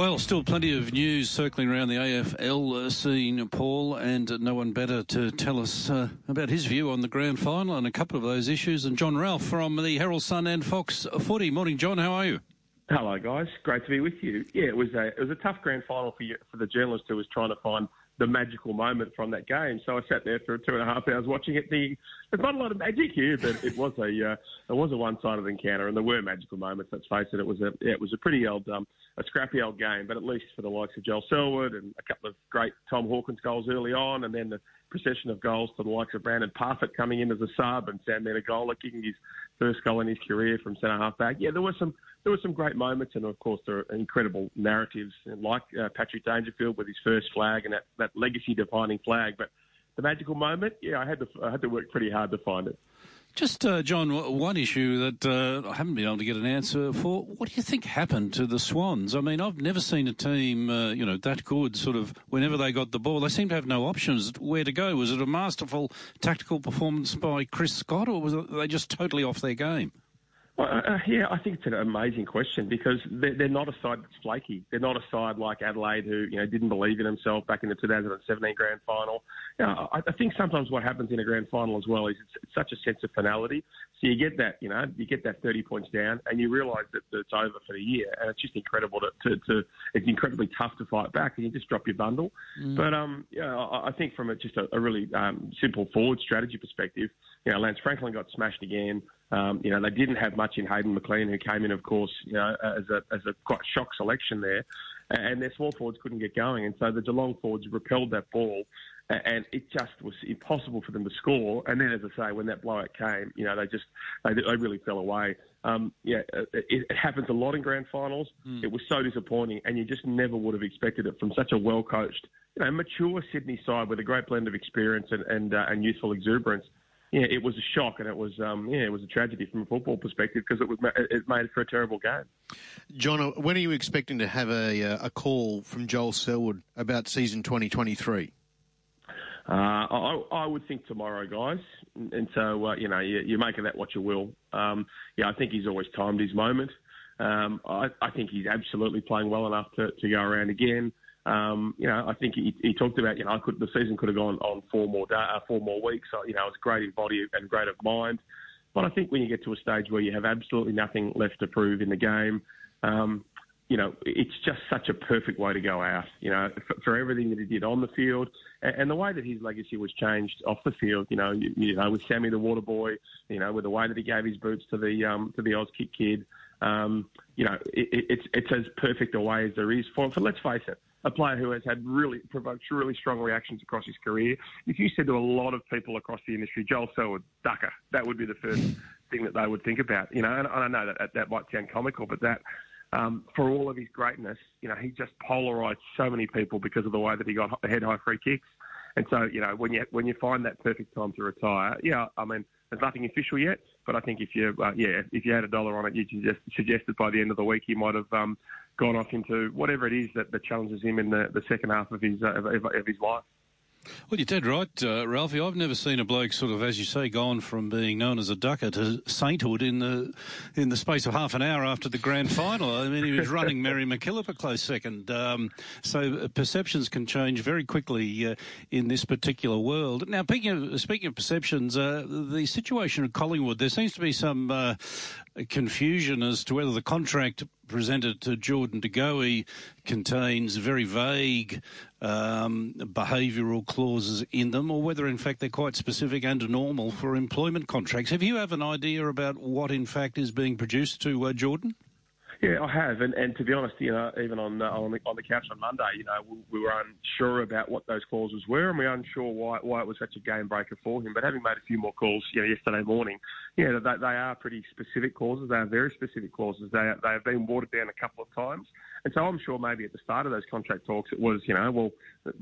Well, still plenty of news circling around the AFL uh, scene, Paul, and no one better to tell us uh, about his view on the grand final and a couple of those issues. And John Ralph from the Herald Sun and Fox Footy. Morning, John. How are you? Hello, guys. Great to be with you. Yeah, it was a it was a tough grand final for you, for the journalist who was trying to find the magical moment from that game. So I sat there for two and a half hours watching it. The there's not a lot of magic here, but it was a uh, it was a one-sided encounter, and there were magical moments. Let's face it, it was a yeah, it was a pretty old um, a scrappy old game, but at least for the likes of Joel Selwood and a couple of great Tom Hawkins goals early on, and then the procession of goals to the likes of Brandon Parfitt coming in as a sub and Sam Menegola kicking his first goal in his career from centre half back. Yeah, there were some there were some great moments, and of course there are incredible narratives like uh, Patrick Dangerfield with his first flag and that, that legacy defining flag. But the magical moment, yeah, I had to I had to work pretty hard to find it. Just, uh, John, one issue that uh, I haven't been able to get an answer for. What do you think happened to the Swans? I mean, I've never seen a team, uh, you know, that good. Sort of whenever they got the ball, they seemed to have no options where to go. Was it a masterful tactical performance by Chris Scott, or was they just totally off their game? Well, uh, yeah, I think it's an amazing question because they're, they're, not a side that's flaky. They're not a side like Adelaide who you know didn't believe in themselves back in the 2017 grand final. You know, I, I, think sometimes what happens in a grand final as well is it's, it's, such a sense of finality. So you get that, you know, you get that 30 points down, and you realise that, that, it's over for the year, and it's just incredible to, to, to, it's incredibly tough to fight back, and you just drop your bundle. Mm. But um, yeah, I, I, think from a, just a, a really um, simple forward strategy perspective, you know, Lance Franklin got smashed again. Um, you know, they didn't have much in Hayden McLean, who came in, of course, you know, as a, as a quite shock selection there. And their small forwards couldn't get going. And so the Geelong forwards repelled that ball. And it just was impossible for them to score. And then, as I say, when that blowout came, you know, they just, they, they really fell away. Um, yeah, it, it, happens a lot in grand finals. Mm. It was so disappointing, and you just never would have expected it from such a well coached, you know, mature Sydney side with a great blend of experience and and, uh, and youthful exuberance yeah, it was a shock and it was um, yeah, it was a tragedy from a football perspective because it was it made for a terrible game. John, uh, when are you expecting to have a uh, a call from Joel Selwood about season 2023? Uh, I, I, would think tomorrow, guys. And so, uh, you know, you, you, make of that what you will. Um, yeah, I think he's always timed his moment. Um, I, I, think he's absolutely playing well enough to, to go around again. Um, you know, I think he, he talked about, you know, I could, the season could have gone on four more day, uh, four more weeks. So, you know, it's great in body and great of mind. But I think when you get to a stage where you have absolutely nothing left to prove in the game, um, you know, it's just such a perfect way to go out, you know, for, for everything that he did on the field and, and, the way that his legacy was changed off the field, you know, you, you, know, with Sammy the Water Boy, you know, with the way that he gave his boots to the, um, to the Auskick kid, um, you know, it, it's, it's as perfect a way as there is for, him. for let's face it, a player who has had really provoked really strong reactions across his career. If you said to a lot of people across the industry, Joel Selwood, ducker, that would be the first thing that they would think about. You know, and I know that that might sound comical, but that um, for all of his greatness, you know, he just polarised so many people because of the way that he got head high free kicks. And so, you know, when you when you find that perfect time to retire, yeah, I mean, there's nothing official yet, but I think if you, uh, yeah, if you had a dollar on it, you just suggested by the end of the week he might have um, gone off into whatever it is that, that challenges him in the, the second half of his uh, of, of his life. Well, you're dead right, uh, Ralphie. I've never seen a bloke sort of, as you say, gone from being known as a ducker to sainthood in the in the space of half an hour after the grand final. I mean, he was running Mary MacKillop a close second. Um, so uh, perceptions can change very quickly uh, in this particular world. Now, speaking of, speaking of perceptions, uh, the situation at Collingwood, there seems to be some uh, confusion as to whether the contract presented to Jordan De Goey contains very vague um, behavioural clauses in them, or whether in fact they're quite specific and normal for employment contracts. Have you have an idea about what in fact is being produced to uh, Jordan? Yeah, I have, and, and to be honest, you know, even on uh, on, the, on the couch on Monday, you know, we, we, were unsure about what those clauses were, and we were unsure why why it was such a game breaker for him. But having made a few more calls, you know, yesterday morning, yeah, they, they are pretty specific clauses. They are very specific clauses. They they have been watered down a couple of times, and so I'm sure maybe at the start of those contract talks, it was, you know, well,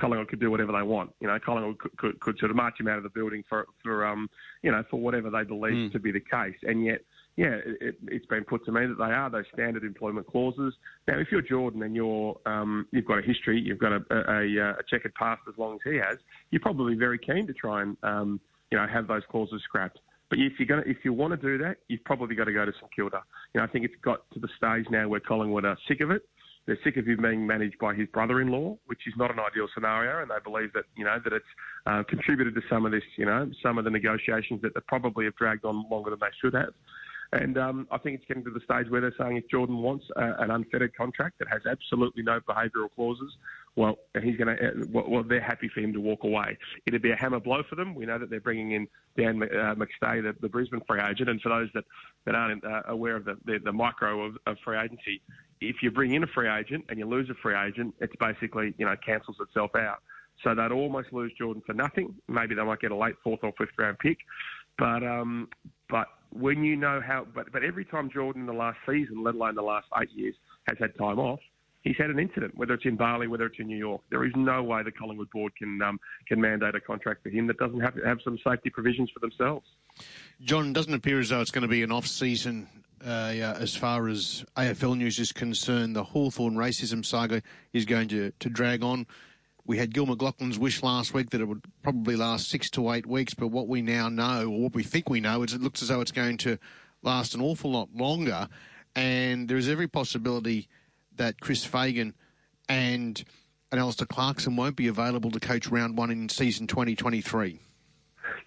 Collingwood could do whatever they want. You know, Collingwood could, could, could sort of march him out of the building for for um, you know, for whatever they believe mm. to be the case, and yet yeah, it, has been put to me that they are those standard employment clauses. Now, if you're Jordan and you're um, you've got a history, you've got a, a, a, checkered past as long as he has, you're probably very keen to try and um, you know have those clauses scrapped. But if you're gonna, if you want to do that, you've probably got to go to St Kilda. You know, I think it's got to the stage now where Collingwood are sick of it. They're sick of him being managed by his brother-in-law, which is not an ideal scenario, and they believe that you know that it's uh, contributed to some of this, you know, some of the negotiations that, that probably have dragged on longer than they should have. And um, I think it's getting to the stage where they're saying if Jordan wants a, an unfettered contract that has absolutely no behavioural clauses, well, he's going to. Uh, well, they're happy for him to walk away. It'd be a hammer blow for them. We know that they're bringing in Dan uh, McStay, the, the, Brisbane free agent, and for those that, that aren't uh, aware of the, the, the micro of, of, free agency, if you bring in a free agent and you lose a free agent, it's basically you know cancels itself out. So they'd almost lose Jordan for nothing. Maybe they might get a late fourth or fifth round pick, but um, but when you know how, but but every time Jordan in the last season, let alone the last eight years, has had time off, he's had an incident, whether it's in Bali, whether it's in New York. There is no way the Collingwood board can um, can mandate a contract for him that doesn't have have some safety provisions for themselves. John, doesn't appear as though it's going to be an off season. Uh, yeah, as far as AFL news is concerned, the Hawthorn racism saga is going to, to drag on. We had Gil McLachlan's wish last week that it would probably last six to eight weeks, but what we now know, or what we think we know, is it looks as though it's going to last an awful lot longer. And there is every possibility that Chris Fagan and and Alastair Clarkson won't be available to coach round one in season 2023.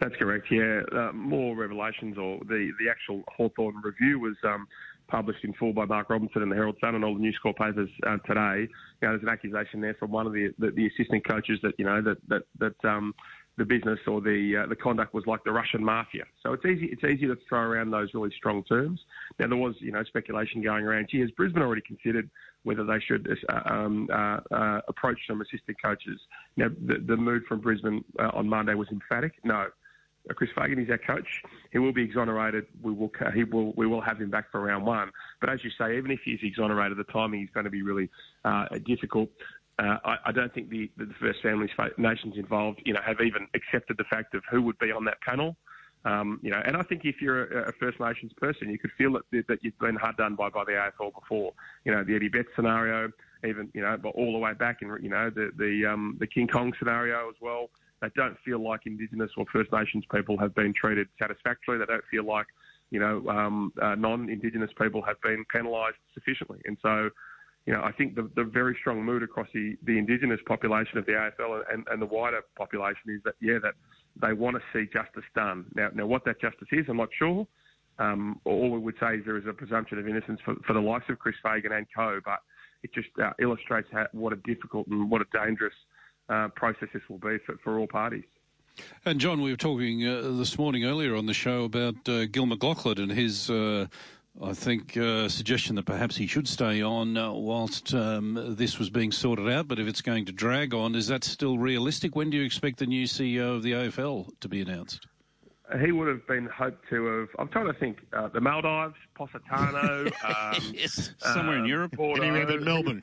That's correct. Yeah, uh, more revelations or the the actual Hawthorn review was um, published in full by Mark Robinson in the Herald Sun and all the News Corp papers uh, today. You know, there's an accusation there from one of the, the, the assistant coaches that you know that that that um, the business or the uh, the conduct was like the Russian mafia. So it's easy it's easy to throw around those really strong terms. Now there was you know speculation going around. Gee, has Brisbane already considered whether they should uh, um, uh, uh, approach some assistant coaches? Now the, the mood from Brisbane uh, on Monday was emphatic. No. Uh, Chris Fagan is our coach. He will be exonerated. We will he will we will have him back for round one. But as you say, even if he's exonerated, the timing is going to be really uh, difficult. Uh, I, I, don't think the, the First Families nations involved, you know, have even accepted the fact of who would be on that panel. Um, you know, and I think if you're a, a, First Nations person, you could feel that, that you've been hard done by by the AFL before. You know, the Eddie Betts scenario, even you know, but all the way back in you know the the um, the King Kong scenario as well. They don't feel like Indigenous or First Nations people have been treated satisfactorily. They don't feel like you know um, uh, non-Indigenous people have been penalised sufficiently, and so you know, I think the, the very strong mood across the, the Indigenous population of the AFL and, and the wider population is that, yeah, that they want to see justice done. Now, now what that justice is, I'm not sure. Um, all we would say is there is a presumption of innocence for, for the likes of Chris Fagan and co, but it just uh, illustrates how, what a difficult and what a dangerous uh, process this will be for, for all parties. And John, we were talking uh, this morning earlier on the show about uh, Gil McLachlan and his uh, I think uh, suggestion that perhaps he should stay on uh, whilst um, this was being sorted out. But if it's going to drag on, is that still realistic? When do you expect the new CEO of the AFL to be announced? He would have been hoped to have. I'm trying to think. Uh, the Maldives, Positano, um, yes, somewhere in um, Europe, Bordeaux, anywhere but Melbourne.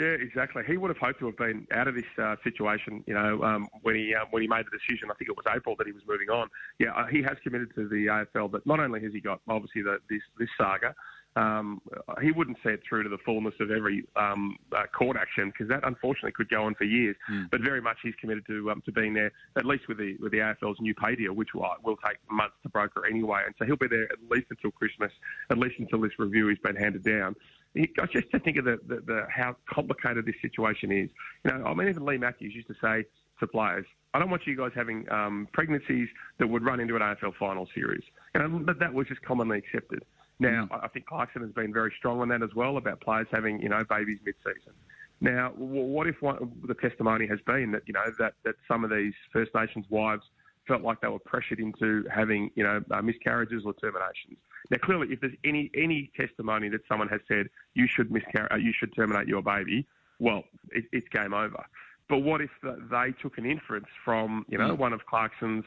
Yeah, exactly. He would have hoped to have been out of this uh, situation, you know, um, when he um, when he made the decision. I think it was April that he was moving on. Yeah, uh, he has committed to the AFL, but not only has he got obviously the, this this saga, um, he wouldn't see it through to the fullness of every um, uh, court action because that unfortunately could go on for years. Mm. But very much he's committed to um, to being there at least with the with the AFL's new pay deal, which will, will take months to broker anyway. And so he'll be there at least until Christmas, at least until this review has been handed down just to think of the, the, the, how complicated this situation is. You know, I mean, even Leigh Matthews used to say to players, "I don't want you guys having um, pregnancies that would run into an AFL final series." You know, but that was just commonly accepted. Now, mm. I think Clarkson has been very strong on that as well about players having, you know, babies mid-season. Now, what if one, the testimony has been that, you know, that, that some of these First Nations wives felt like they were pressured into having, you know, uh, miscarriages or terminations. Now, clearly, if there's any any testimony that someone has said you should miscarry, uh, you should terminate your baby, well, it, it's game over. But what if they took an inference from, you know, mm. one of Clarkson's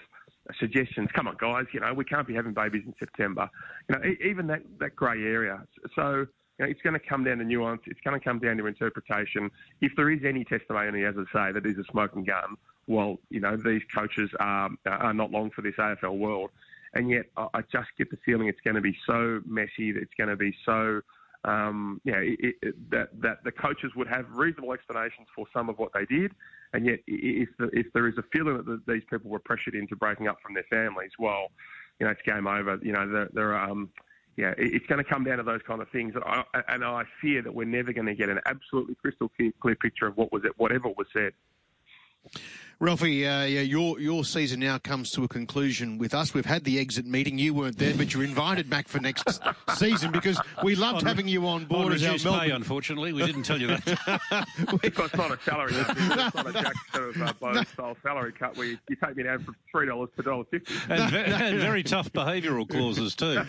suggestions? Come on, guys, you know, we can't be having babies in September. You know, even that that grey area. So. You know, it's going to come down to nuance. It's going to come down to interpretation. If there is any testimony, as I say, that is a smoking gun, well, you know, these coaches are, are not long for this AFL world. And yet, I just get the feeling it's going to be so messy, it's going to be so, um, you know, it, it, that, that the coaches would have reasonable explanations for some of what they did. And yet, if, the, if there is a feeling that these people were pressured into breaking up from their families, well, you know, it's game over. You know, there, there are. Um, yeah, it's going to come down to those kind of things, and I fear that we're never going to get an absolutely crystal clear picture of what was it, whatever was said. Ralphie, uh, yeah, your your season now comes to a conclusion with us. We've had the exit meeting. You weren't there, but you're invited back for next season because we loved on, having you on board on as our Melbourne. Pay, unfortunately, we didn't tell you that. because it's not a salary. It's not a Jack sort of uh, style salary cut where you, you, take me down from three dollars to dollar fifty. And, ve- and, very tough behavioural clauses too.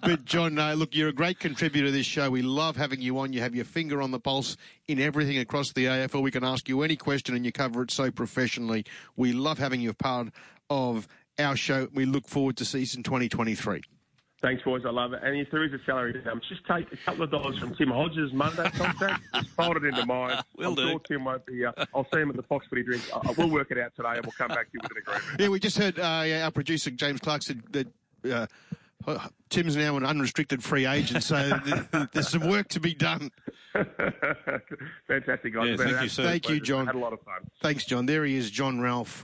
but John, uh, look, you're a great contributor to this show. We love having you on. You have your finger on the pulse in everything across the AFL. We can ask you any question and you cover it so professionally. We love having you a part of our show. We look forward to season 2023. Thanks, boys. I love it. And if there is a salary down, just take a couple of dollars from Tim Hodges' Monday contract, just fold it into mine. We'll I'm do. sure Tim won't be. Uh, I'll see him at the Fox Footy drink. Uh, we'll work it out today, and we'll come back to you with an agreement. Yeah, we just heard uh, yeah, our producer James Clark said that. Uh, Tim's now an unrestricted free agent, so there's some work to be done. Fantastic, guys. Yeah, thank you, sir. Thank you, John. Had a lot of fun. Thanks, John. There he is, John Ralph